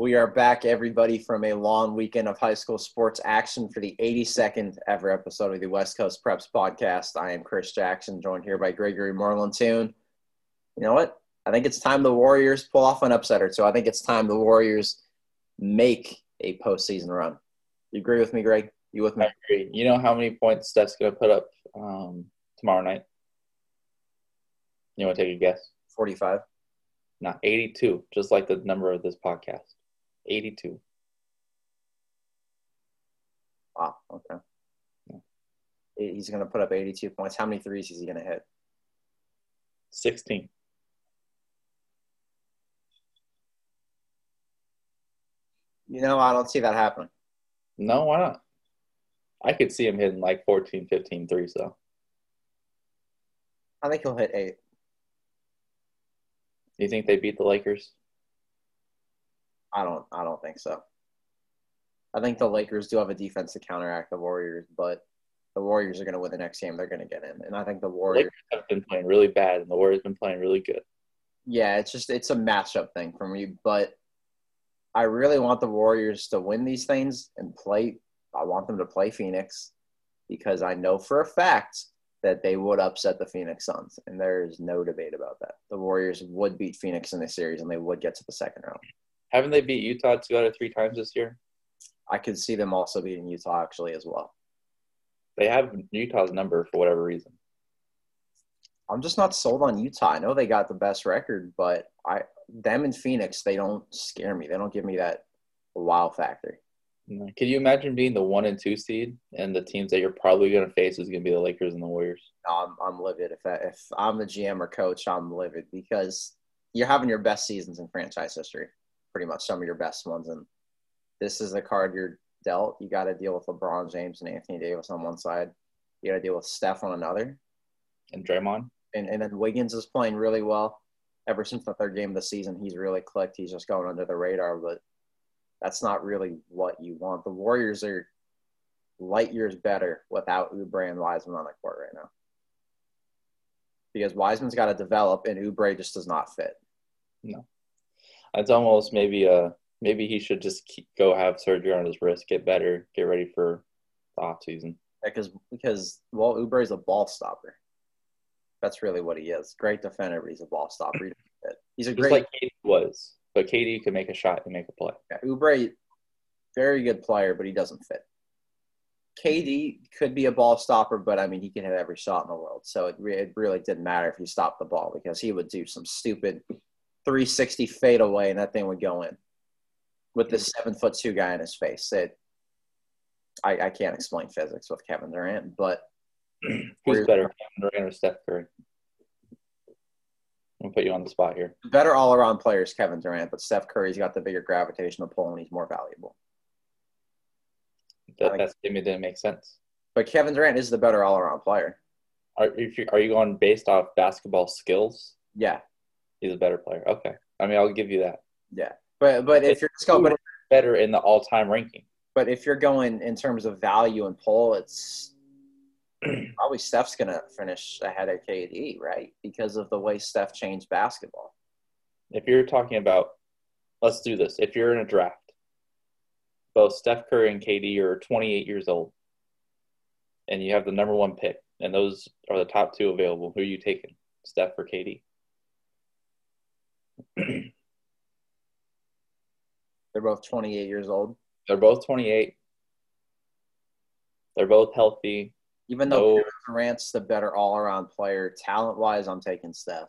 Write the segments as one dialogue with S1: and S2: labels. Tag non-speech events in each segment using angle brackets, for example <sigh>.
S1: We are back, everybody, from a long weekend of high school sports action for the 82nd ever episode of the West Coast Preps podcast. I am Chris Jackson, joined here by Gregory Morlantoon. You know what? I think it's time the Warriors pull off an upset or two. I think it's time the Warriors make a postseason run. You agree with me, Greg? You with me?
S2: I agree. You know how many points Steph's going to put up um, tomorrow night? You want to take a guess?
S1: 45.
S2: Not 82, just like the number of this podcast. 82.
S1: Wow. Okay. Yeah. He's going to put up 82 points. How many threes is he going to hit?
S2: 16.
S1: You know, I don't see that happening.
S2: No, why not? I could see him hitting like 14, 15 threes, though.
S1: I think he'll hit eight.
S2: Do you think they beat the Lakers?
S1: I don't. I don't think so. I think the Lakers do have a defense to counteract the Warriors, but the Warriors are going to win the next game. They're going to get in, and I think the Warriors
S2: have been playing really bad, and the Warriors have been playing really good.
S1: Yeah, it's just it's a matchup thing for me, but I really want the Warriors to win these things and play. I want them to play Phoenix because I know for a fact that they would upset the Phoenix Suns, and there is no debate about that. The Warriors would beat Phoenix in this series, and they would get to the second round.
S2: Haven't they beat Utah two out of three times this year?
S1: I could see them also beating Utah actually as well.
S2: They have Utah's number for whatever reason.
S1: I'm just not sold on Utah. I know they got the best record, but I them in Phoenix, they don't scare me. They don't give me that wow factor.
S2: Can you imagine being the one and two seed, and the teams that you're probably going to face is going to be the Lakers and the Warriors?
S1: I'm I'm livid. If if I'm the GM or coach, I'm livid because you're having your best seasons in franchise history, pretty much some of your best ones, and this is the card you're dealt. You got to deal with LeBron James and Anthony Davis on one side. You got to deal with Steph on another,
S2: and Draymond,
S1: and and then Wiggins is playing really well. Ever since the third game of the season, he's really clicked. He's just going under the radar, but that's not really what you want. The Warriors are light years better without Oubre and Wiseman on the court right now. Because Wiseman's got to develop and Oubre just does not fit.
S2: No. It's almost maybe uh maybe he should just keep, go have surgery on his wrist, get better, get ready for the off season.
S1: Because because well Oubre is a ball stopper. That's really what he is. Great defender, but he's a ball stopper. He's a great
S2: just like he was. But KD can make a shot and make a play.
S1: Yeah, Oubre, very good player, but he doesn't fit. KD could be a ball stopper, but I mean, he can hit every shot in the world. So it, re- it really didn't matter if he stopped the ball because he would do some stupid 360 fade away and that thing would go in with this mm-hmm. seven foot two guy in his face. It, I, I can't explain physics with Kevin Durant, but <clears throat>
S2: who's better, Kevin Durant or Steph Curry? I'll put you on the spot here.
S1: Better all around player is Kevin Durant, but Steph Curry's got the bigger gravitational pull and he's more valuable.
S2: That, that statement didn't make sense.
S1: But Kevin Durant is the better all around player.
S2: Are, if you, are you going based off basketball skills?
S1: Yeah.
S2: He's a better player. Okay. I mean, I'll give you that.
S1: Yeah. But but if you're just going but,
S2: better in the all time ranking.
S1: But if you're going in terms of value and pull, it's <clears throat> probably Steph's going to finish ahead of KD, right? Because of the way Steph changed basketball.
S2: If you're talking about, let's do this. If you're in a draft, both Steph Curry and KD are 28 years old, and you have the number one pick, and those are the top two available, who are you taking, Steph or KD?
S1: They're both 28 years old.
S2: They're both 28. They're both healthy.
S1: Even though no. Durant's the better all around player, talent wise, I'm taking Steph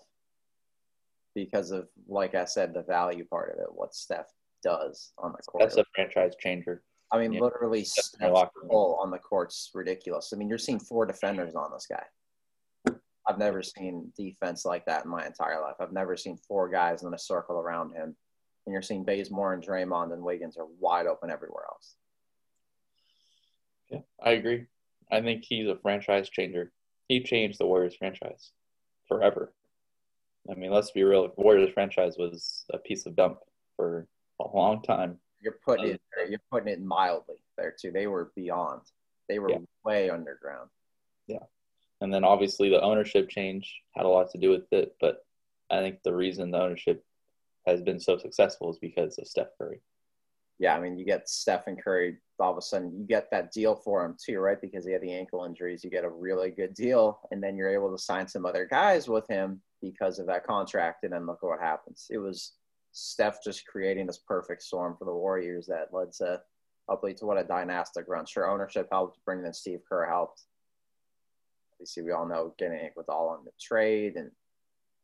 S1: because of, like I said, the value part of it, what Steph does on the court.
S2: That's a franchise changer.
S1: I mean, yeah. literally, Steph's on the court's ridiculous. I mean, you're seeing four defenders on this guy. I've never seen defense like that in my entire life. I've never seen four guys in a circle around him. And you're seeing Bazemore and Draymond and Wiggins are wide open everywhere else.
S2: Yeah, I agree. I think he's a franchise changer. He changed the Warriors franchise forever. I mean, let's be real. The Warriors franchise was a piece of dump for a long time.
S1: You're putting um, it. You're putting it mildly there too. They were beyond. They were yeah. way underground.
S2: Yeah, and then obviously the ownership change had a lot to do with it. But I think the reason the ownership has been so successful is because of Steph Curry.
S1: Yeah, I mean, you get Stephen Curry. All of a sudden, you get that deal for him too, right? Because he had the ankle injuries. You get a really good deal, and then you're able to sign some other guys with him because of that contract. And then look at what happens. It was Steph just creating this perfect storm for the Warriors that led to hopefully to what a dynastic run. Sure, ownership helped, bringing in Steve Kerr helped. Obviously, we all know getting it with all on the trade and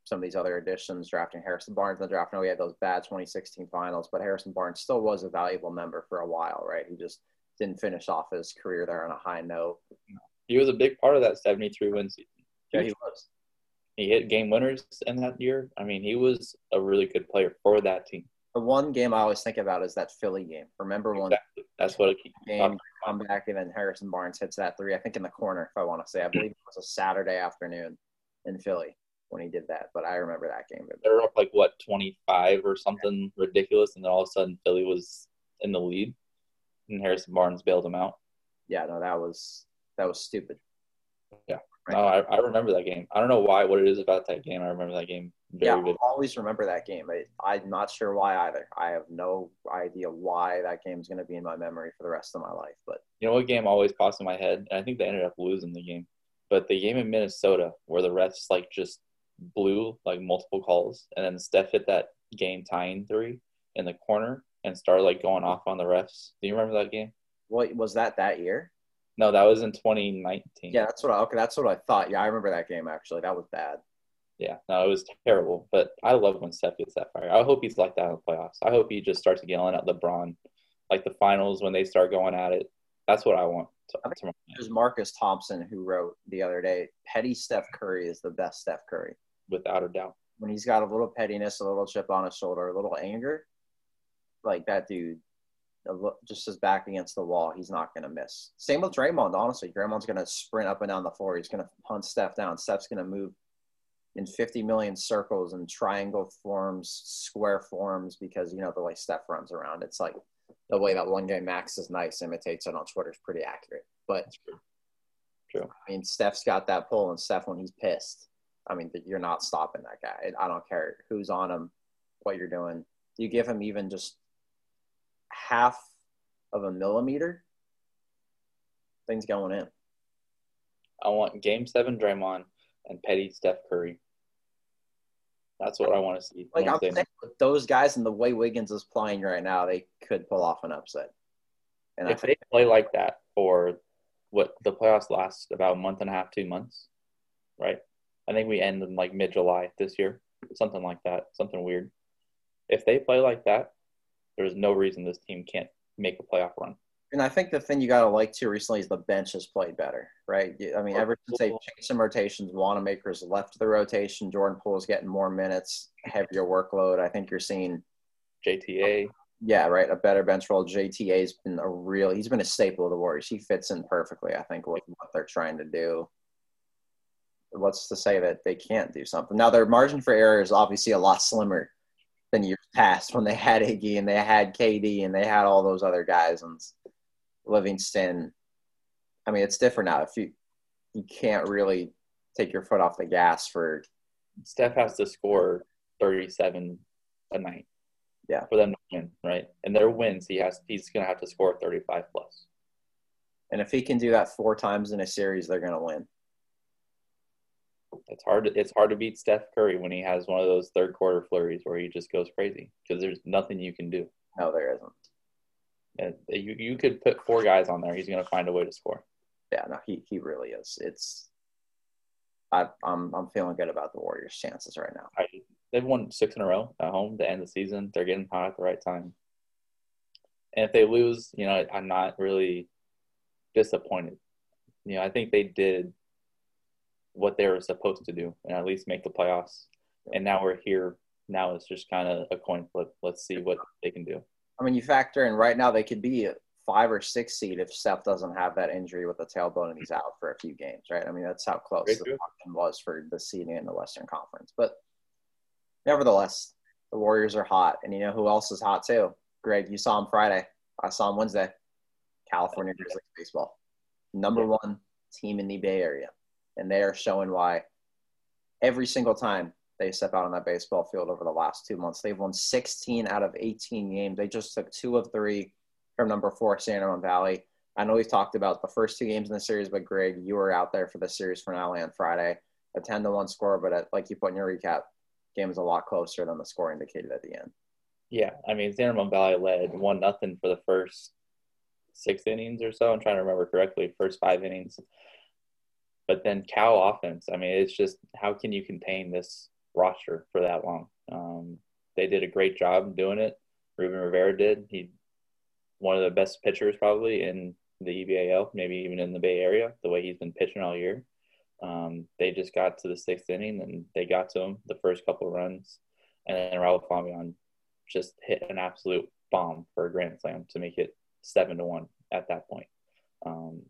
S1: some of these other additions, drafting Harrison Barnes in the draft. I know we had those bad 2016 finals, but Harrison Barnes still was a valuable member for a while, right? He just didn't finish off his career there on a high note.
S2: He was a big part of that 73 win season.
S1: Yeah, he was.
S2: He hit game winners in that year. I mean, he was a really good player for that team.
S1: The one game I always think about is that Philly game. Remember when
S2: exactly. that's what a
S1: game come back and then Harrison Barnes hits that three. I think in the corner, if I want to say. I believe it was a Saturday afternoon in Philly when he did that. But I remember that game.
S2: They were up like what twenty five or something yeah. ridiculous, and then all of a sudden Philly was in the lead, and Harrison Barnes bailed him out.
S1: Yeah, no, that was that was stupid.
S2: Yeah, right. no, I, I remember that game. I don't know why, what it is about that game. I remember that game.
S1: Yeah, I'll always remember that game. I, I'm not sure why either. I have no idea why that game is going to be in my memory for the rest of my life. But
S2: you know what game always pops in my head? And I think they ended up losing the game. But the game in Minnesota where the refs like just blew like multiple calls, and then Steph hit that game tying three in the corner and started like going off on the refs. Do you remember that game?
S1: What was that that year?
S2: No, that was in 2019.
S1: Yeah, that's what. I, okay, that's what I thought. Yeah, I remember that game actually. That was bad.
S2: Yeah, no, it was terrible. But I love when Steph gets that fire. I hope he's like that in the playoffs. I hope he just starts yelling at LeBron, like the finals when they start going at it. That's what I want. To,
S1: I was Marcus Thompson who wrote the other day, "Petty Steph Curry is the best Steph Curry."
S2: without a doubt.
S1: When he's got a little pettiness, a little chip on his shoulder, a little anger, like that dude, just his back against the wall, he's not going to miss. Same with Draymond, honestly. Draymond's going to sprint up and down the floor. He's going to hunt Steph down. Steph's going to move in 50 million circles and triangle forms, square forms, because, you know, the way Steph runs around. It's like the way that one game Max is nice imitates it on Twitter is pretty accurate. But
S2: true. True.
S1: I mean, Steph's got that pull, and Steph, when he's pissed, I mean, you're not stopping that guy. I don't care who's on him, what you're doing. You give him even just half of a millimeter, things going in.
S2: I want Game Seven Draymond and Petty Steph Curry. That's what I want to see.
S1: Like I'm saying, with those guys and the way Wiggins is playing right now, they could pull off an upset.
S2: And if they play like that for what the playoffs last about a month and a half, two months, right? I think we end in like mid July this year, something like that, something weird. If they play like that, there's no reason this team can't make a playoff run.
S1: And I think the thing you got to like too recently is the bench has played better, right? I mean, oh, ever since they've changed some rotations, Wanamaker's left the rotation, Jordan Poole's getting more minutes, heavier workload. I think you're seeing
S2: JTA.
S1: Yeah, right. A better bench role. JTA's been a real. He's been a staple of the Warriors. He fits in perfectly. I think with what they're trying to do what's to say that they can't do something? Now their margin for error is obviously a lot slimmer than years past when they had Iggy and they had KD and they had all those other guys and Livingston. I mean, it's different now. If you you can't really take your foot off the gas for
S2: Steph has to score 37 a night.
S1: Yeah.
S2: For them to win, right? And their wins, he has he's gonna have to score 35 plus.
S1: And if he can do that four times in a series, they're gonna win
S2: it's hard. To, it's hard to beat Steph Curry when he has one of those third quarter flurries where he just goes crazy because there's nothing you can do.
S1: No, there isn't.
S2: And you you could put four guys on there. He's going to find a way to score.
S1: Yeah, no, he he really is. It's I, I'm I'm feeling good about the Warriors' chances right now.
S2: I, they've won six in a row at home to end the season. They're getting hot at the right time. And if they lose, you know, I'm not really disappointed. You know, I think they did what they were supposed to do and at least make the playoffs. And now we're here. Now it's just kind of a coin flip. Let's see what they can do.
S1: I mean, you factor in right now they could be a five or six seed if Steph doesn't have that injury with the tailbone and he's out for a few games, right? I mean, that's how close Great the was for the seeding in the Western Conference. But nevertheless, the Warriors are hot, and you know who else is hot too? Greg, you saw him Friday. I saw him Wednesday. California Grizzlies baseball, number one team in the Bay Area and they are showing why every single time they step out on that baseball field over the last two months. They've won 16 out of 18 games. They just took two of three from number four, San Ramon Valley. I know we've talked about the first two games in the series, but Greg, you were out there for the series finale on Friday. A 10 to 1 score, but at, like you put in your recap, game was a lot closer than the score indicated at the end.
S2: Yeah, I mean, San Ramon Valley led 1 nothing for the first six innings or so. I'm trying to remember correctly, first five innings. But then Cal offense, I mean, it's just how can you contain this roster for that long? Um, they did a great job doing it. Ruben Rivera did. He one of the best pitchers probably in the EBAL, maybe even in the Bay Area, the way he's been pitching all year. Um, they just got to the sixth inning and they got to him the first couple of runs. And then Raul Fabian just hit an absolute bomb for a grand slam to make it seven to one at that point. Um,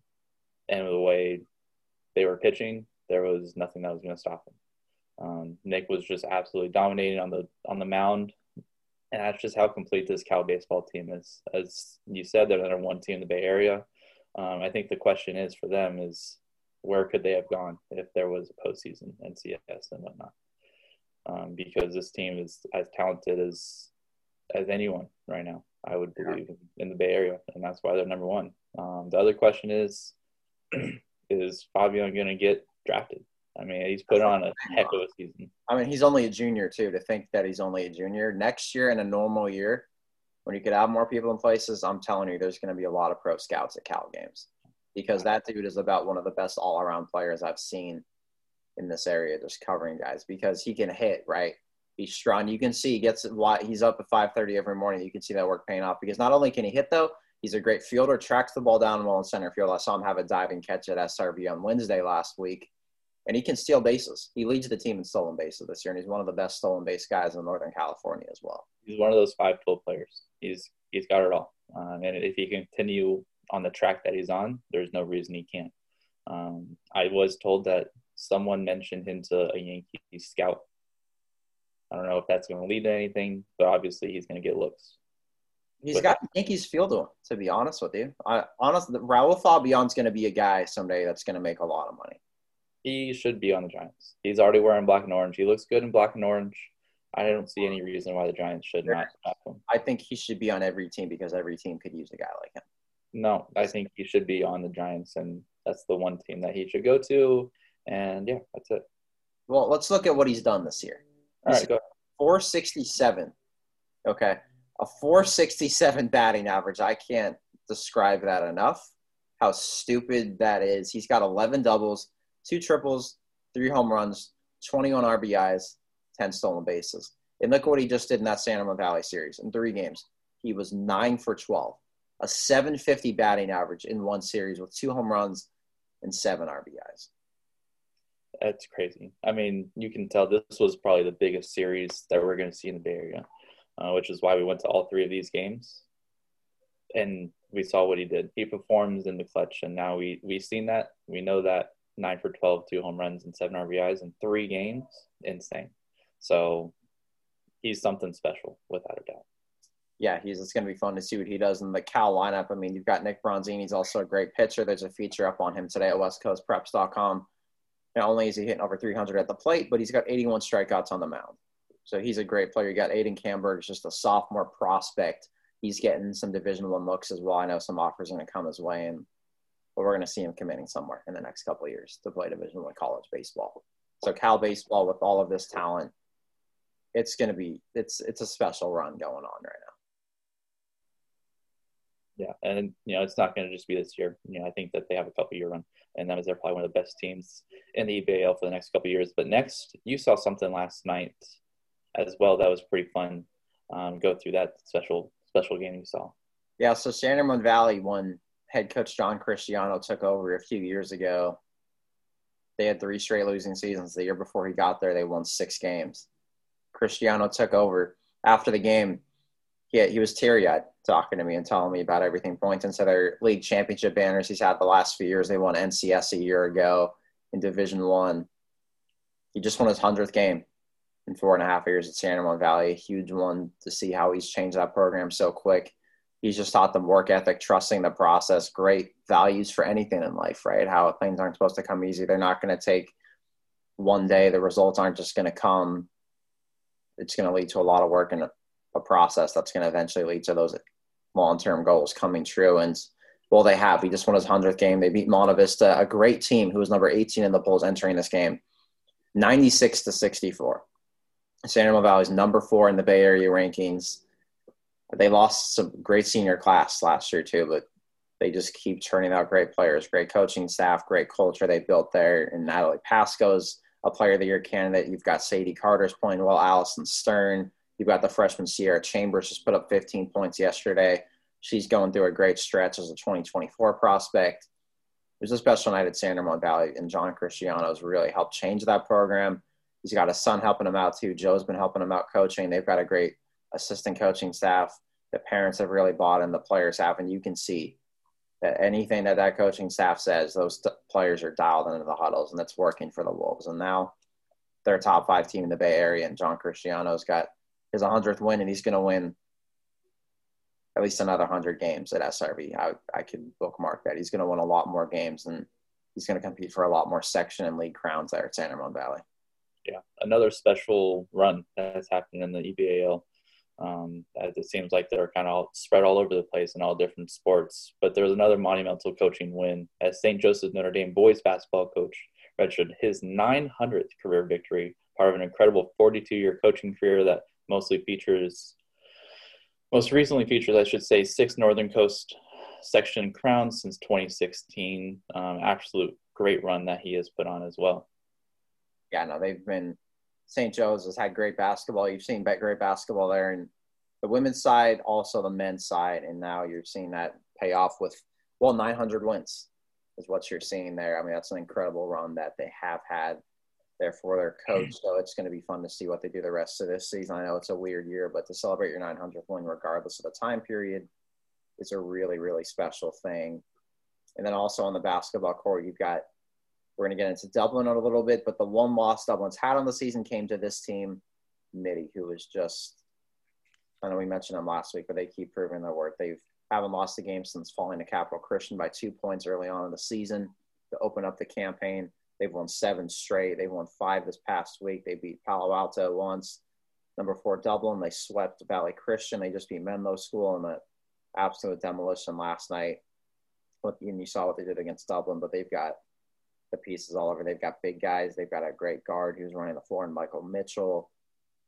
S2: and the way they were pitching, there was nothing that was going to stop them. Um, Nick was just absolutely dominating on the on the mound, and that's just how complete this Cal baseball team is. As you said, they're the number one team in the Bay Area. Um, I think the question is for them is where could they have gone if there was a postseason NCS and whatnot? Um, because this team is as talented as as anyone right now. I would believe in the Bay Area, and that's why they're number one. Um, the other question is, <clears throat> is Fabian going to get drafted? I mean, he's put on a heck of a season.
S1: I mean, he's only a junior too. To think that he's only a junior next year in a normal year, when you could have more people in places, I'm telling you, there's going to be a lot of pro scouts at Cal games because that dude is about one of the best all-around players I've seen in this area, just covering guys because he can hit right. He's strong. You can see he gets why he's up at 5:30 every morning. You can see that work paying off because not only can he hit though, he's a great fielder. Tracks the ball down well in center field. I saw him have a diving catch at SRV on Wednesday last week, and he can steal bases. He leads the team in stolen bases this year, and he's one of the best stolen base guys in Northern California as well.
S2: He's one of those five tool players. He's he's got it all, um, and if he can continue on the track that he's on, there's no reason he can't. Um, I was told that someone mentioned him to a Yankee scout I don't know if that's going to lead to anything, but obviously he's going to get looks.
S1: He's but, got Yankees feel to him, to be honest with you. I honestly, Raul Fabian's going to be a guy someday that's going to make a lot of money.
S2: He should be on the Giants. He's already wearing black and orange. He looks good in black and orange. I don't see any reason why the Giants should not
S1: have him. I think he should be on every team because every team could use a guy like him.
S2: No, I think he should be on the Giants, and that's the one team that he should go to. And yeah, that's it.
S1: Well, let's look at what he's done this year. All right, go 467. Okay. A 467 batting average. I can't describe that enough. How stupid that is. He's got 11 doubles, two triples, three home runs, 21 RBIs, 10 stolen bases. And look what he just did in that San Ramon Valley series in three games. He was nine for 12, a 750 batting average in one series with two home runs and seven RBIs.
S2: That's crazy. I mean, you can tell this was probably the biggest series that we're going to see in the Bay Area, uh, which is why we went to all three of these games, and we saw what he did. He performs in the clutch, and now we we've seen that. We know that nine for 12, two home runs and seven RBIs in three games, insane. So he's something special, without a doubt.
S1: Yeah, he's it's going to be fun to see what he does in the Cal lineup. I mean, you've got Nick Bronzini. He's also a great pitcher. There's a feature up on him today at WestCoastPreps.com not only is he hitting over 300 at the plate, but he's got 81 strikeouts on the mound. So he's a great player. You got Aiden Camberg, just a sophomore prospect. He's getting some Division One looks as well. I know some offers are going to come his way, and but we're going to see him committing somewhere in the next couple of years to play Division One college baseball. So Cal baseball with all of this talent, it's going to be it's it's a special run going on right now.
S2: Yeah, and you know it's not going to just be this year. You know, I think that they have a couple year run, and that is they're probably one of the best teams in the EBAL for the next couple years. But next, you saw something last night as well that was pretty fun. Um, go through that special special game you saw.
S1: Yeah, so San Ramon Valley, when head coach John Cristiano took over a few years ago, they had three straight losing seasons. The year before he got there, they won six games. Cristiano took over after the game he, he was teary eyed talking to me and telling me about everything, pointing to their league championship banners he's had the last few years. They won NCS a year ago in Division One. He just won his hundredth game in four and a half years at San Ramon Valley. A huge one to see how he's changed that program so quick. He's just taught them work ethic, trusting the process, great values for anything in life, right? How things aren't supposed to come easy. They're not going to take one day. The results aren't just going to come it's going to lead to a lot of work and a, process that's going to eventually lead to those long-term goals coming true. And well, they have. He just won his hundredth game. They beat Monte Vista, a great team who was number 18 in the polls entering this game, 96 to 64. San Ramon Valley's number four in the Bay Area rankings. They lost some great senior class last year too, but they just keep turning out great players, great coaching staff, great culture they built there. And Natalie Pasco's a player of the year candidate. You've got Sadie Carter's playing well, Allison Stern. You've got the freshman Sierra Chambers just put up 15 points yesterday. She's going through a great stretch as a 2024 prospect. There's a special night at San Ramon Valley, and John Cristiano's really helped change that program. He's got a son helping him out too. Joe's been helping him out coaching. They've got a great assistant coaching staff. The parents have really bought in. The players have, and you can see that anything that that coaching staff says, those t- players are dialed into the huddles, and that's working for the Wolves. And now they're a top five team in the Bay Area, and John Cristiano's got his 100th win, and he's going to win at least another 100 games at SRV. I, I could bookmark that. He's going to win a lot more games, and he's going to compete for a lot more section and league crowns there at San Ramon Valley.
S2: Yeah, another special run that's happening in the EBAL. Um, as it seems like they're kind of spread all over the place in all different sports. But there was another monumental coaching win as St. Joseph Notre Dame boys basketball coach registered his 900th career victory, part of an incredible 42 year coaching career that mostly features, most recently features, I should say, six Northern Coast section crowns since 2016. Um, absolute great run that he has put on as well.
S1: Yeah, no, they've been St. Joe's has had great basketball. You've seen great basketball there, and the women's side, also the men's side, and now you're seeing that pay off with well 900 wins is what you're seeing there. I mean, that's an incredible run that they have had there for their coach. So it's going to be fun to see what they do the rest of this season. I know it's a weird year, but to celebrate your 900th win, regardless of the time period, is a really, really special thing. And then also on the basketball court, you've got we're going to get into Dublin in a little bit, but the one loss Dublin's had on the season came to this team, Mitty, who was just, I know we mentioned them last week, but they keep proving their worth. They've haven't lost a game since falling to Capital Christian by two points early on in the season to open up the campaign. They've won seven straight. They've won five this past week. They beat Palo Alto once. Number four, Dublin. They swept Valley Christian. They just beat Menlo School in the absolute demolition last night. And you saw what they did against Dublin, but they've got the pieces all over. They've got big guys. They've got a great guard who's running the floor, and Michael Mitchell.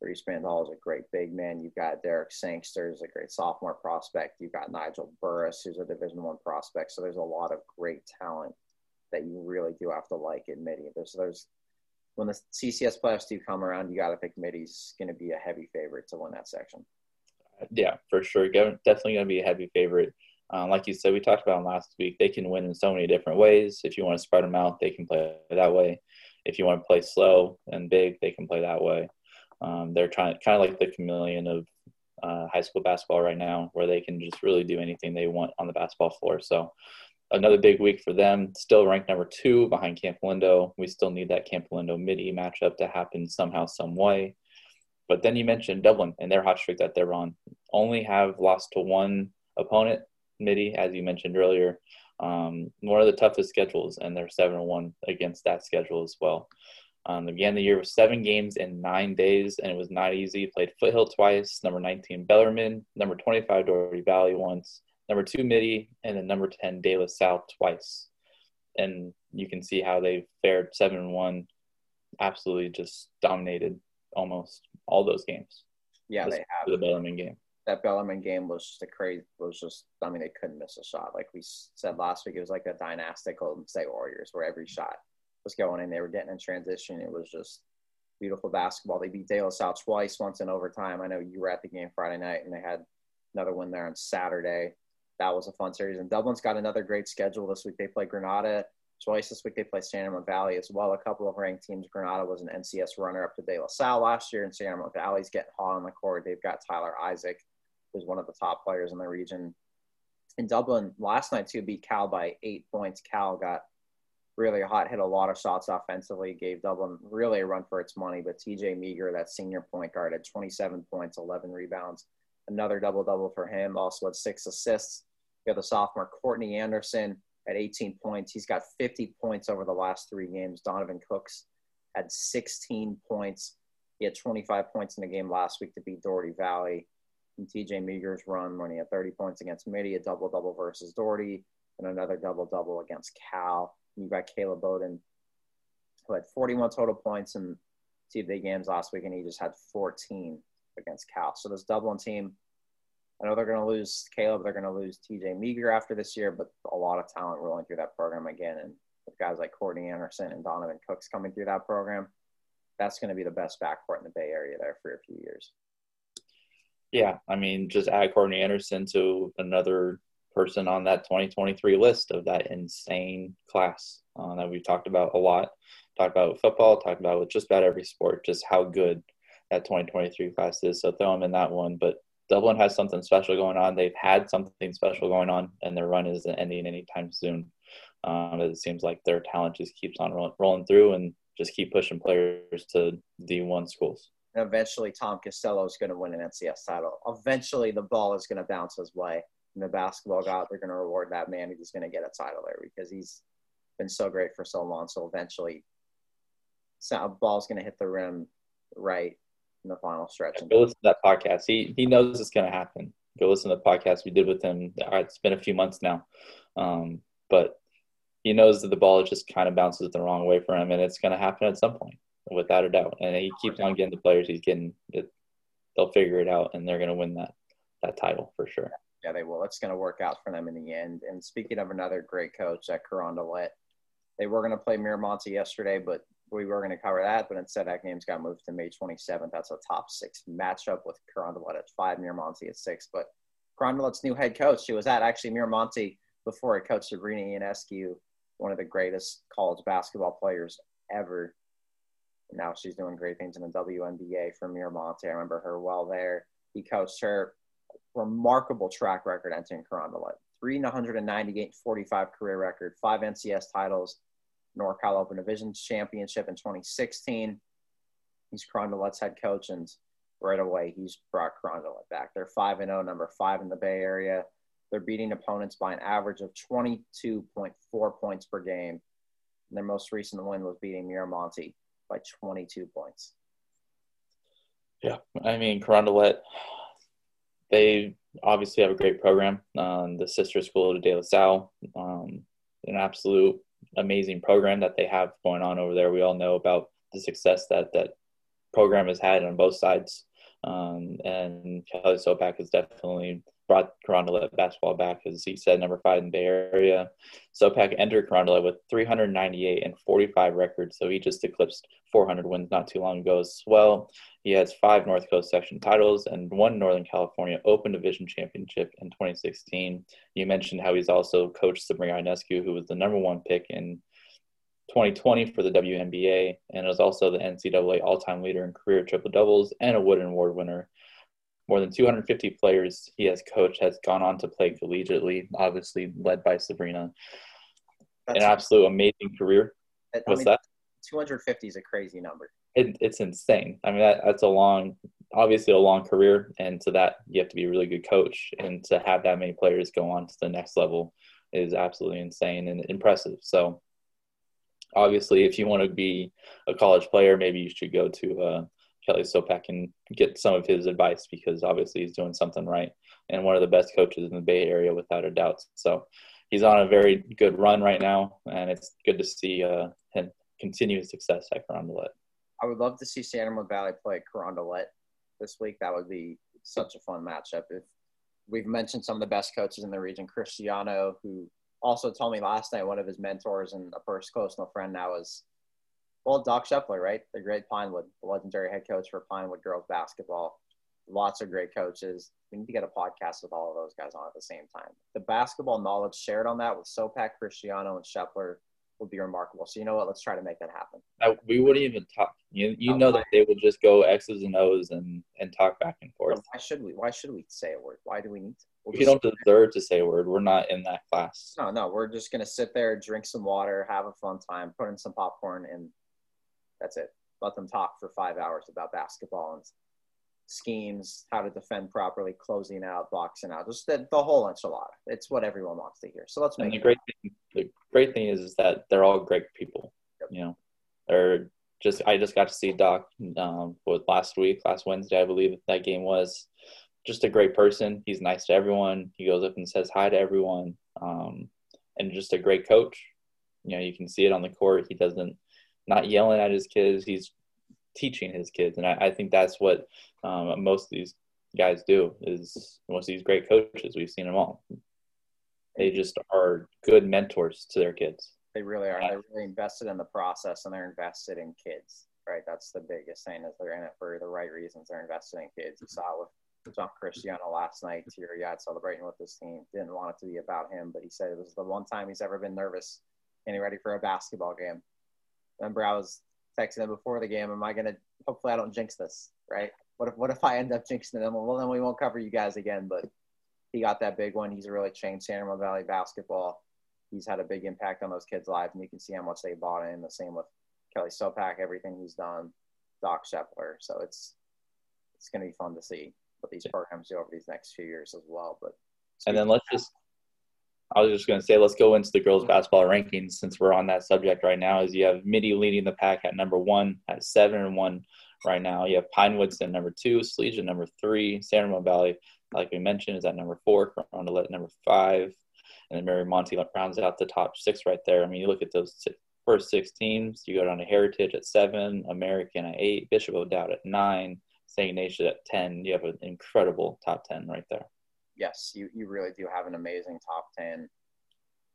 S1: Reese Bandal is a great big man. You've got Derek Sangster, who's a great sophomore prospect. You've got Nigel Burris, who's a Division One prospect. So there's a lot of great talent that you really do have to like in Mitty. There's there's when the CCS playoffs do come around, you got to pick Mitty's going to be a heavy favorite to win that section.
S2: Uh, yeah, for sure. Definitely going to be a heavy favorite. Um, like you said, we talked about last week. They can win in so many different ways. If you want to spread them out, they can play that way. If you want to play slow and big, they can play that way. Um, they're trying kind of like the chameleon of uh, high school basketball right now, where they can just really do anything they want on the basketball floor. So another big week for them. Still ranked number two behind Campolindo. We still need that Campolindo Mitty matchup to happen somehow, some way. But then you mentioned Dublin and their hot streak that they're on. Only have lost to one opponent Mitty, as you mentioned earlier. Um, one of the toughest schedules, and they're seven one against that schedule as well. Um, they began the year with seven games in nine days, and it was not easy. Played Foothill twice, number 19 Bellarmine, number 25 Dougherty Valley once, number two Mitty, and then number 10 De La Salle twice. And you can see how they fared 7 1, absolutely just dominated almost all those games.
S1: Yeah, they have.
S2: The Bellarmine game
S1: that Bellarmine game was just a crazy. Was just I mean they couldn't miss a shot. Like we said last week, it was like a dynastic Golden State Warriors where every shot was going in. They were getting in transition. It was just beautiful basketball. They beat De La Salle twice, once in overtime. I know you were at the game Friday night, and they had another win there on Saturday. That was a fun series. And Dublin's got another great schedule this week. They play Granada twice this week. They play San Ramon Valley as well. A couple of ranked teams. Granada was an NCS runner-up to De La Salle last year, and San Ramon Valley's getting hot on the court. They've got Tyler Isaac who's one of the top players in the region. In Dublin last night too, beat Cal by eight points. Cal got really hot, hit a lot of shots offensively, gave Dublin really a run for its money. But TJ Meager, that senior point guard, had 27 points, 11 rebounds, another double double for him. Also had six assists. You got the sophomore Courtney Anderson at 18 points. He's got 50 points over the last three games. Donovan Cooks had 16 points. He had 25 points in the game last week to beat Dougherty Valley. And TJ Meager's run when he had 30 points against Mitty, a double double versus Dougherty, and another double double against Cal. And you got Caleb Bowden, who had 41 total points in two big games last week, and he just had 14 against Cal. So this Dublin team, I know they're going to lose Caleb, they're going to lose TJ Meager after this year, but a lot of talent rolling through that program again. And with guys like Courtney Anderson and Donovan Cooks coming through that program, that's going to be the best backcourt in the Bay Area there for a few years.
S2: Yeah, I mean, just add Courtney Anderson to another person on that 2023 list of that insane class uh, that we've talked about a lot. Talked about football, talked about with just about every sport, just how good that 2023 class is. So throw them in that one. But Dublin has something special going on. They've had something special going on, and their run isn't ending anytime soon. Um, it seems like their talent just keeps on roll, rolling through and just keep pushing players to D1 schools.
S1: And eventually, Tom Costello is going to win an NCS title. Eventually, the ball is going to bounce his way. And the basketball god, they're going to reward that man who's going to get a title there because he's been so great for so long. So eventually, so ball's going to hit the rim right in the final stretch.
S2: Go listen to that podcast. He he knows it's going to happen. Go listen to the podcast we did with him. It's been a few months now, um, but he knows that the ball just kind of bounces the wrong way for him, and it's going to happen at some point, without a doubt. And he keeps on getting the players he's getting. It, they'll figure it out, and they're going to win that that title for sure.
S1: Yeah, they will. It's going to work out for them in the end. And speaking of another great coach uh, at Carondelet, they were going to play Miramonte yesterday, but we were going to cover that, but instead that game's got moved to May 27th. That's a top six matchup with Carondelet at five, Miramonte at six. But Carondelet's new head coach, she was at actually Miramonte before he coached Sabrina Ionescu, one of the greatest college basketball players ever. Now she's doing great things in the WNBA for Miramonte. I remember her well there. He coached her. Remarkable track record entering Carondelet. 398 45 career record, five NCS titles, NorCal Open Division Championship in 2016. He's Carondelet's head coach, and right away he's brought Carondelet back. They're 5 0, number five in the Bay Area. They're beating opponents by an average of 22.4 points per game. And their most recent win was beating Miramonte by 22 points.
S2: Yeah, I mean, Carondelet, they obviously have a great program. Um, the sister school to De La Salle, um, an absolute amazing program that they have going on over there. We all know about the success that that program has had on both sides. Um, and Kelly Sopak is definitely brought Carondelet basketball back, as he said, number five in the Bay Area. Sopak entered Carondelet with 398 and 45 records, so he just eclipsed 400 wins not too long ago as well. He has five North Coast section titles and one Northern California Open Division championship in 2016. You mentioned how he's also coached Sabrina Ionescu, who was the number one pick in 2020 for the WNBA and is also the NCAA all-time leader in career triple doubles and a Wooden Award winner. More than 250 players he has coached has gone on to play collegiately, obviously led by Sabrina. That's An absolute amazing career.
S1: What's I mean, that? 250 is a crazy number.
S2: It, it's insane. I mean, that, that's a long, obviously a long career, and to that you have to be a really good coach, and to have that many players go on to the next level is absolutely insane and impressive. So, obviously, if you want to be a college player, maybe you should go to uh, Kelly Sopak and get some of his advice because obviously he's doing something right and one of the best coaches in the Bay Area without a doubt. So he's on a very good run right now, and it's good to see uh, him continue his success at Carondelet.
S1: I would love to see San Ramon Valley play Carondelet this week. That would be such a fun matchup. If we've mentioned some of the best coaches in the region, Cristiano, who also told me last night one of his mentors and a first close friend now is well, Doc Scheppler, right? The great Pinewood, the legendary head coach for Pinewood girls basketball. Lots of great coaches. We need to get a podcast with all of those guys on at the same time. The basketball knowledge shared on that with Sopak, Cristiano, and Scheppler would be remarkable. So you know what? Let's try to make that happen.
S2: Now, we wouldn't even talk. You, you know that they would just go X's and O's and, and talk back and forth.
S1: Why should we? Why should we say a word? Why do we need to?
S2: We'll we don't deserve to say a word. We're not in that class.
S1: No, no. We're just gonna sit there, drink some water, have a fun time, put in some popcorn, and that's it. Let them talk for five hours about basketball and schemes, how to defend properly, closing out, boxing out, just the, the whole enchilada. It's what everyone wants to hear. So let's make
S2: and the great thing. The great thing is, is that they're all great people. Yep. You know, they're just I just got to see Doc um, with last week, last Wednesday, I believe that game was. Just a great person. He's nice to everyone. He goes up and says hi to everyone, um, and just a great coach. You know, you can see it on the court. He doesn't not yelling at his kids. He's teaching his kids, and I, I think that's what um, most of these guys do. Is most of these great coaches we've seen them all. They just are good mentors to their kids.
S1: They really are. They're really invested in the process and they're invested in kids, right? That's the biggest thing is they're in it for the right reasons. They're invested in kids. You saw with John Cristiano last night, teary eyed celebrating with his team. Didn't want it to be about him, but he said it was the one time he's ever been nervous getting ready for a basketball game. Remember, I was texting them before the game, am I going to, hopefully I don't jinx this, right? What if, what if I end up jinxing them? Well, then we won't cover you guys again, but he got that big one. He's really changed San Ramon Valley basketball he's had a big impact on those kids' lives, and you can see how much they bought in. The same with Kelly Sopak, everything he's done, Doc Scheppler. So it's it's going to be fun to see what these programs do over these next few years as well. But
S2: and then let's just. I was just going to say, let's go into the girls' mm-hmm. basketball rankings since we're on that subject right now. Is you have Mitty leading the pack at number one at seven and one right now. You have Pinewoods at number two, Salesian number three, San Ramon Valley, like we mentioned, is at number four, Carondelet number five, and then Miramonte rounds out the top six right there. I mean, you look at those first six teams. You go down to Heritage at seven, American at eight, Bishop O'Dowd at nine, St. Ignatius at ten. You have an incredible top ten right there.
S1: Yes, you, you really do have an amazing top ten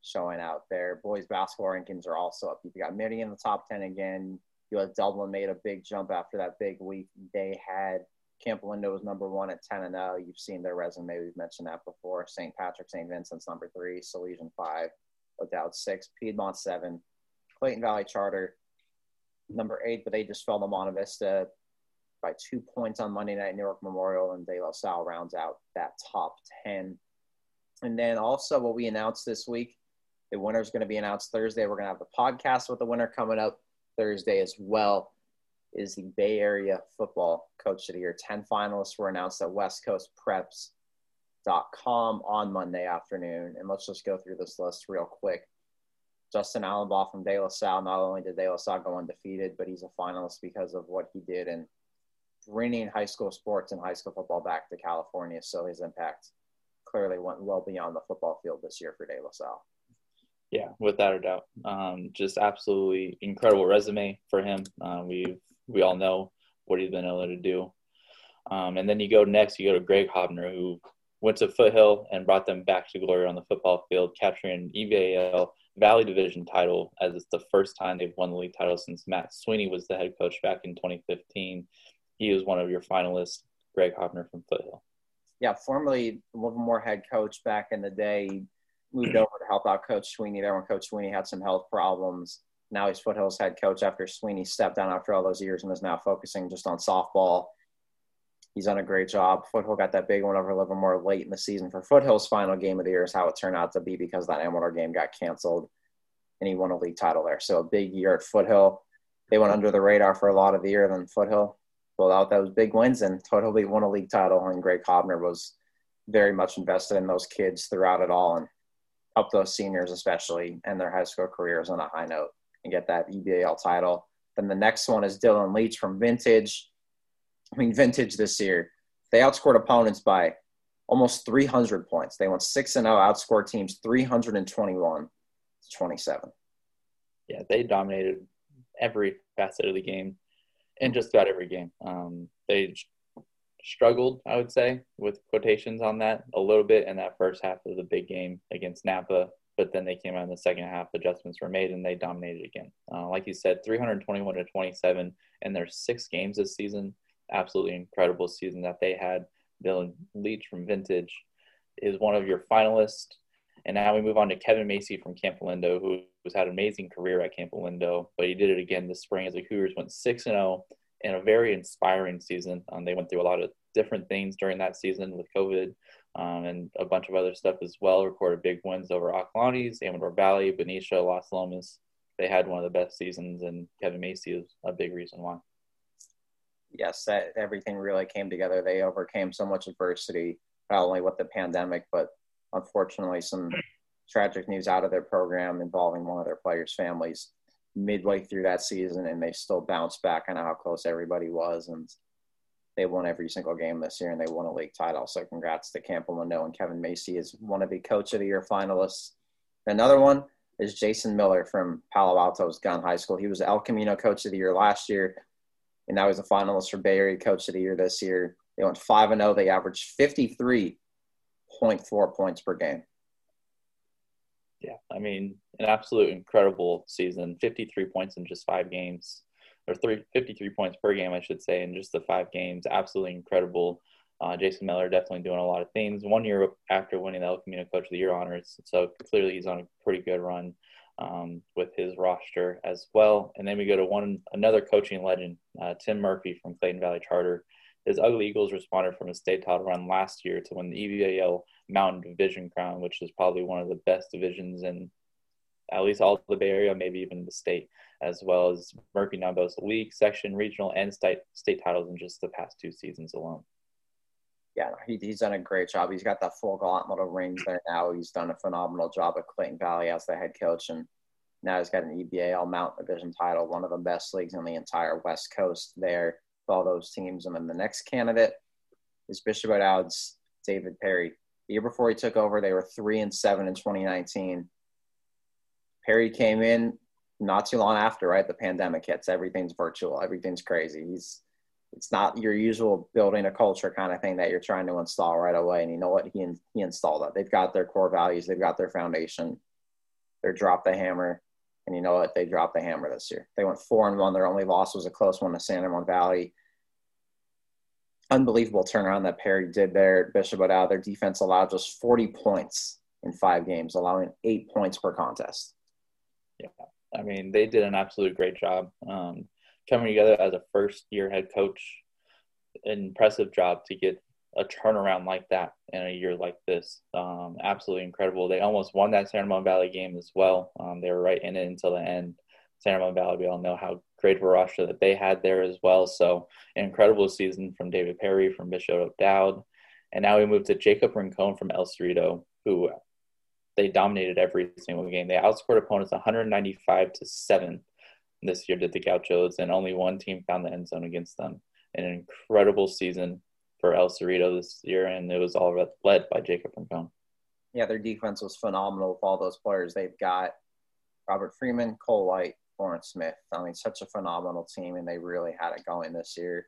S1: showing out there. Boys basketball rankings are also up. You've got Mitty in the top ten again. You have Dublin made a big jump after that big week they had. Campolindo was number one at 10 and 0. You've seen their resume. We've mentioned that before. St. Patrick, St. Vincent's number three, Salesian five, O'Dowd six, Piedmont seven, Clayton Valley Charter number eight, but they just fell to Monte Vista by two points on Monday night. Newark Memorial and De La Salle rounds out that top 10. And then also what we announced this week, the winner is going to be announced Thursday. We're going to have the podcast with the winner coming up Thursday as well is the Bay Area Football Coach of the Year. 10 finalists were announced at westcoastpreps.com on Monday afternoon. And let's just go through this list real quick. Justin Alumbaugh from De La Salle, not only did De La Salle go undefeated, but he's a finalist because of what he did in bringing high school sports and high school football back to California. So his impact clearly went well beyond the football field this year for De La Salle.
S2: Yeah, without a doubt. Um, just absolutely incredible resume for him. Uh, we've we all know what he's been able to do. Um, and then you go next, you go to Greg Hobner, who went to Foothill and brought them back to glory on the football field, capturing an EBAL Valley Division title as it's the first time they've won the league title since Matt Sweeney was the head coach back in 2015. He was one of your finalists, Greg Hobner from Foothill.
S1: Yeah, formerly Livermore head coach back in the day, moved mm-hmm. over to help out Coach Sweeney there when Coach Sweeney had some health problems. Now he's Foothill's head coach after Sweeney stepped down after all those years and is now focusing just on softball. He's done a great job. Foothill got that big one over Livermore late in the season for Foothill's final game of the year is how it turned out to be because that Amador game got canceled and he won a league title there. So a big year at Foothill. They went under the radar for a lot of the year. Then Foothill pulled out those big wins and totally won a league title. And Greg Hobner was very much invested in those kids throughout it all and helped those seniors especially and their high school careers on a high note and get that EBAL title. Then the next one is Dylan Leach from Vintage. I mean, Vintage this year, they outscored opponents by almost 300 points. They went 6 and 0, outscored teams 321 to 27.
S2: Yeah, they dominated every facet of the game in just about every game. Um, they struggled, I would say, with quotations on that a little bit in that first half of the big game against Napa but then they came out in the second half. Adjustments were made, and they dominated again. Uh, like you said, 321 to 27, and there's six games this season. Absolutely incredible season that they had. Dylan Leach from Vintage is one of your finalists. And now we move on to Kevin Macy from Campolindo, who has had an amazing career at Campolindo, but he did it again this spring as the Cougars went 6 and 0 in a very inspiring season. Um, they went through a lot of different things during that season with COVID, um, and a bunch of other stuff as well. Recorded big wins over Acalanes, Amador Valley, Benicia, Las Lomas. They had one of the best seasons, and Kevin Macy is a big reason why.
S1: Yes, that everything really came together. They overcame so much adversity, not only with the pandemic, but unfortunately some tragic news out of their program involving one of their players' families. midway through that season, and they still bounced back. Know how close everybody was, and they won every single game this year, and they won a league title. So congrats to Campolindo and Kevin Macy is one of the Coach of the Year finalists. Another one is Jason Miller from Palo Alto's Gunn High School. He was El Camino Coach of the Year last year, and now he's a finalist for Bay Area Coach of the Year this year. They went five and zero. Oh. They averaged fifty three point four points per game.
S2: Yeah, I mean, an absolute incredible season. Fifty three points in just five games, or three, 53 points per game, I should say, in just the five games. Absolutely incredible. Uh, Jason Miller definitely doing a lot of things. One year after winning the El Camino Coach of the Year honors, so clearly he's on a pretty good run um, with his roster as well. And then we go to one another coaching legend, uh, Tim Murphy from Clayton Valley Charter. His Ugly Eagles responded from a state title run last year to win the EBAL Mountain Division crown, which is probably one of the best divisions in at least all the Bay Area, maybe even the state, as well as Murphy boasts league, section, regional, and state state titles in just the past two seasons alone.
S1: Yeah, he, he's done a great job. He's got that full gauntlet of rings there now. He's done a phenomenal job at Clayton Valley as the head coach, and now he's got an EBAL Mountain Division title, one of the best leagues in the entire West Coast there with all those teams. And then the next candidate is Bishop O'Dowd's David Perry. The year before he took over, they were three and seven in 2019. Perry came in not too long after, right? The pandemic hits. Everything's virtual. Everything's crazy. He's it's not your usual building a culture kind of thing that you're trying to install right away. And you know what? He he installed that. They've got their core values. They've got their foundation. They're drop the hammer. And you know what? They dropped the hammer this year. They went four and one. Their only loss was a close one to San Ramon Valley. Unbelievable turnaround that Perry did there at Bishop O'Dowd. Their defense allowed just 40 points in five games, allowing eight points per contest.
S2: Yeah, I mean, they did an absolute great job um, coming together as a first year head coach. An Impressive job to get a turnaround like that in a year like this. Um, absolutely incredible. They almost won that San Ramon Valley game as well. Um, they were right in it until the end. San Ramon Valley, we all know how great roster that they had there as well. So, an incredible season from David Perry, from Bishop O'Dowd. And now we move to Jacob Rincon from El Cerrito, who they dominated every single game. They outscored opponents 195 to 7 this year, did the Gauchos, and only one team found the end zone against them. An incredible season for El Cerrito this year, and it was all led by Jacob Rincon.
S1: Yeah, their defense was phenomenal with all those players they've got. Robert Freeman, Cole White, Lawrence Smith. I mean, such a phenomenal team, and they really had it going this year.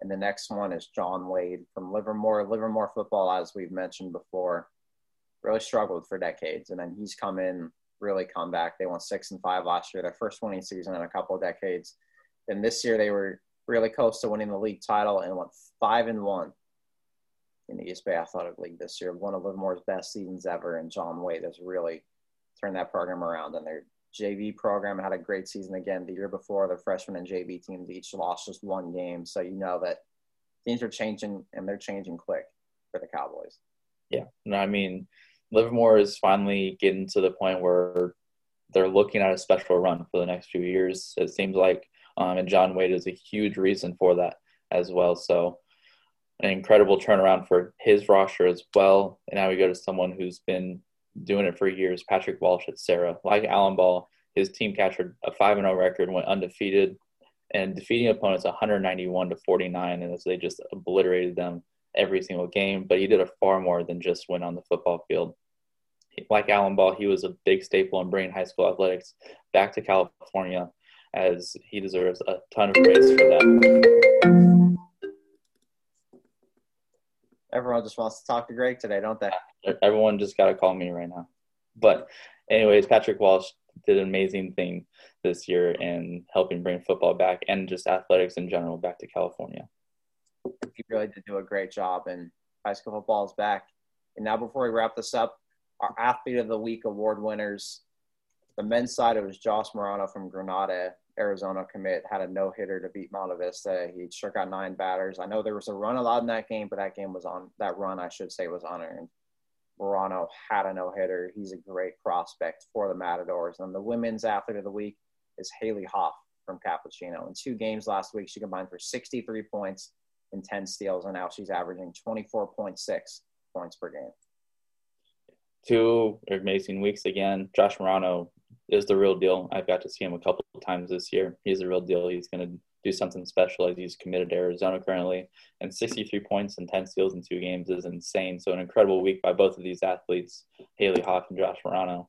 S1: And the next one is John Wade from Livermore. Livermore football, as we've mentioned before, really struggled for decades, and then he's come in, really come back. They won six and five last year, their first winning season in a couple of decades. And this year they were really close to winning the league title and went five and one in the East Bay Athletic League this year. One of Livermore's best seasons ever, and John Wade has really turned that program around. And their JV program had a great season again the year before. The freshman and JV teams each lost just one game, so you know that things are changing and they're changing quick for the Cowboys.
S2: Yeah, no, I mean Livermore is finally getting to the point where they're looking at a special run for the next few years. It seems like um, and John Wade is a huge reason for that as well. So, an incredible turnaround for his roster as well. And now we go to someone who's been doing it for years, Patrick Walsh at Serra, Like Alumbaugh, his team captured a 5 and 0 record, went undefeated, and defeating opponents 191 to 49. And as they just obliterated them every single game. But he did a far more than just win on the football field. Like Alumbaugh, he was a big staple in bringing high school athletics back to California as he deserves a ton of praise for that.
S1: Everyone just wants to talk to Greg today, don't they?
S2: Everyone just got to call me right now. But, anyways, Patrick Walsh did an amazing thing this year in helping bring football back and just athletics in general back to California.
S1: He really did do a great job, and high school football is back. And now, before we wrap this up, our Athlete of the Week award winners. The men's side, it was Josh Morano from Granada. Arizona commit had a no hitter to beat Monte Vista. He struck out nine batters. I know there was a run allowed in that game, but that game was on that run, I should say, was unearned. Morano had a no hitter. He's a great prospect for the Matadors. And the women's athlete of the week is Haley Hoff from Capuchino. In two games last week, she combined for 63 points and 10 steals, and now she's averaging 24.6 points per game.
S2: Two amazing weeks again. Josh Morano is the real deal. I've got to see him a couple of times this year. He's a real deal. He's going to do something special as he's committed to Arizona currently. And 63 points and 10 steals in two games is insane. So an incredible week by both of these athletes, Haley Hawk and Josh Morano.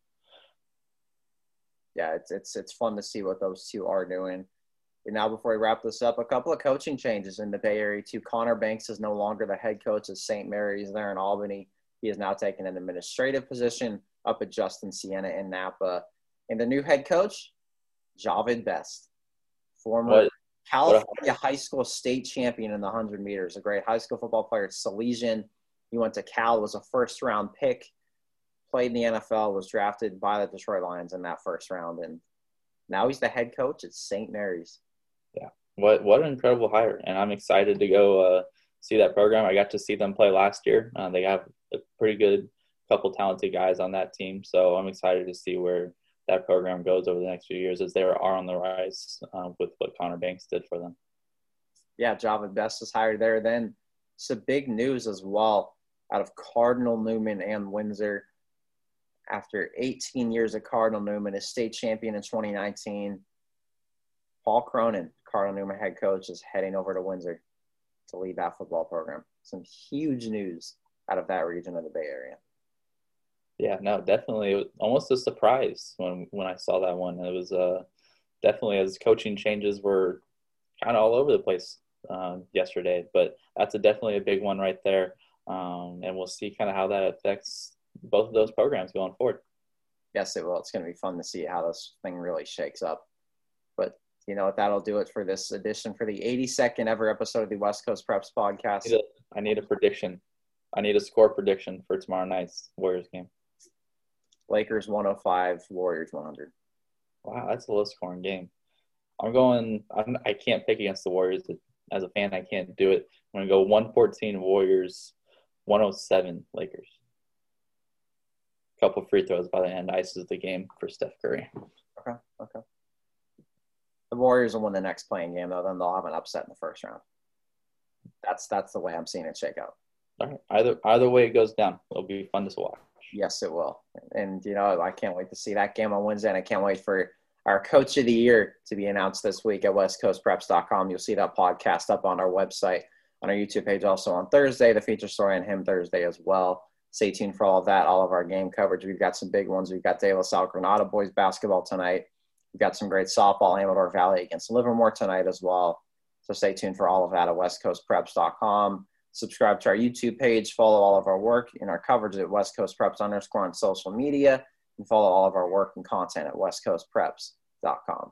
S1: Yeah, it's it's it's fun to see what those two are doing. And now, before we wrap this up, a couple of coaching changes in the Bay Area too. Connor Banks is no longer the head coach at St. Mary's there in Albany. He is now taking an administrative position up at Justin Siena in Napa. And the new head coach, Jahvid Best, former what? California high school state champion in the 100 meters, a great high school football player, Salesian. He went to Cal, was a first round pick, played in the NFL, was drafted by the Detroit Lions in that first round, and now he's the head coach at St. Mary's.
S2: Yeah, what what an incredible hire, and I'm excited to go uh, see that program. I got to see them play last year. Uh, they have a pretty good couple talented guys on that team, so I'm excited to see where that program goes over the next few years as they are on the rise uh, with what Connor Banks did for them.
S1: Yeah, Jahvid Best is hired there. Then some big news as well out of Cardinal Newman and Windsor. After 18 years at Cardinal Newman, is state champion in 2019. Paul Cronin, Cardinal Newman head coach, is heading over to Windsor to lead that football program. Some huge news out of that region of the Bay Area.
S2: Yeah, no, definitely. almost a surprise when when I saw that one. It was uh, definitely as coaching changes were kind of all over the place um, yesterday, but that's a definitely a big one right there. Um, and we'll see kind of how that affects both of those programs going forward.
S1: Yes, it will. It's going to be fun to see how this thing really shakes up. But you know what? That'll do it for this edition for the 82nd ever episode of the West Coast Preps podcast.
S2: I need a, I need a prediction. I need a score prediction for tomorrow night's Warriors game.
S1: Lakers 105, Warriors 100.
S2: Wow, that's a low scoring game. I'm going, I'm, I can not pick against the Warriors. As a fan, I can't do it. I'm going to go 114 Warriors, 107 Lakers. Couple free throws by the end ices the game for Steph Curry.
S1: Okay, okay. The Warriors will win the next play-in game, though. Then they'll have an upset in the first round. That's that's the way I'm seeing it shake out.
S2: All right. Either either way it goes down, it'll be fun to watch.
S1: Yes, it will. And, you know, I can't wait to see that game on Wednesday. And I can't wait for our coach of the year to be announced this week at westcoastpreps.com. You'll see that podcast up on our website, on our YouTube page, also on Thursday, the feature story on him Thursday as well. Stay tuned for all of that, all of our game coverage. We've got some big ones. We've got De La Salle Granada boys basketball tonight. We've got some great softball, Amador Valley against Livermore tonight as well. So stay tuned for all of that at westcoastpreps.com subscribe to our YouTube page, follow all of our work in our coverage at West Coast Preps underscore on social media, and follow all of our work and content at westcoastpreps.com.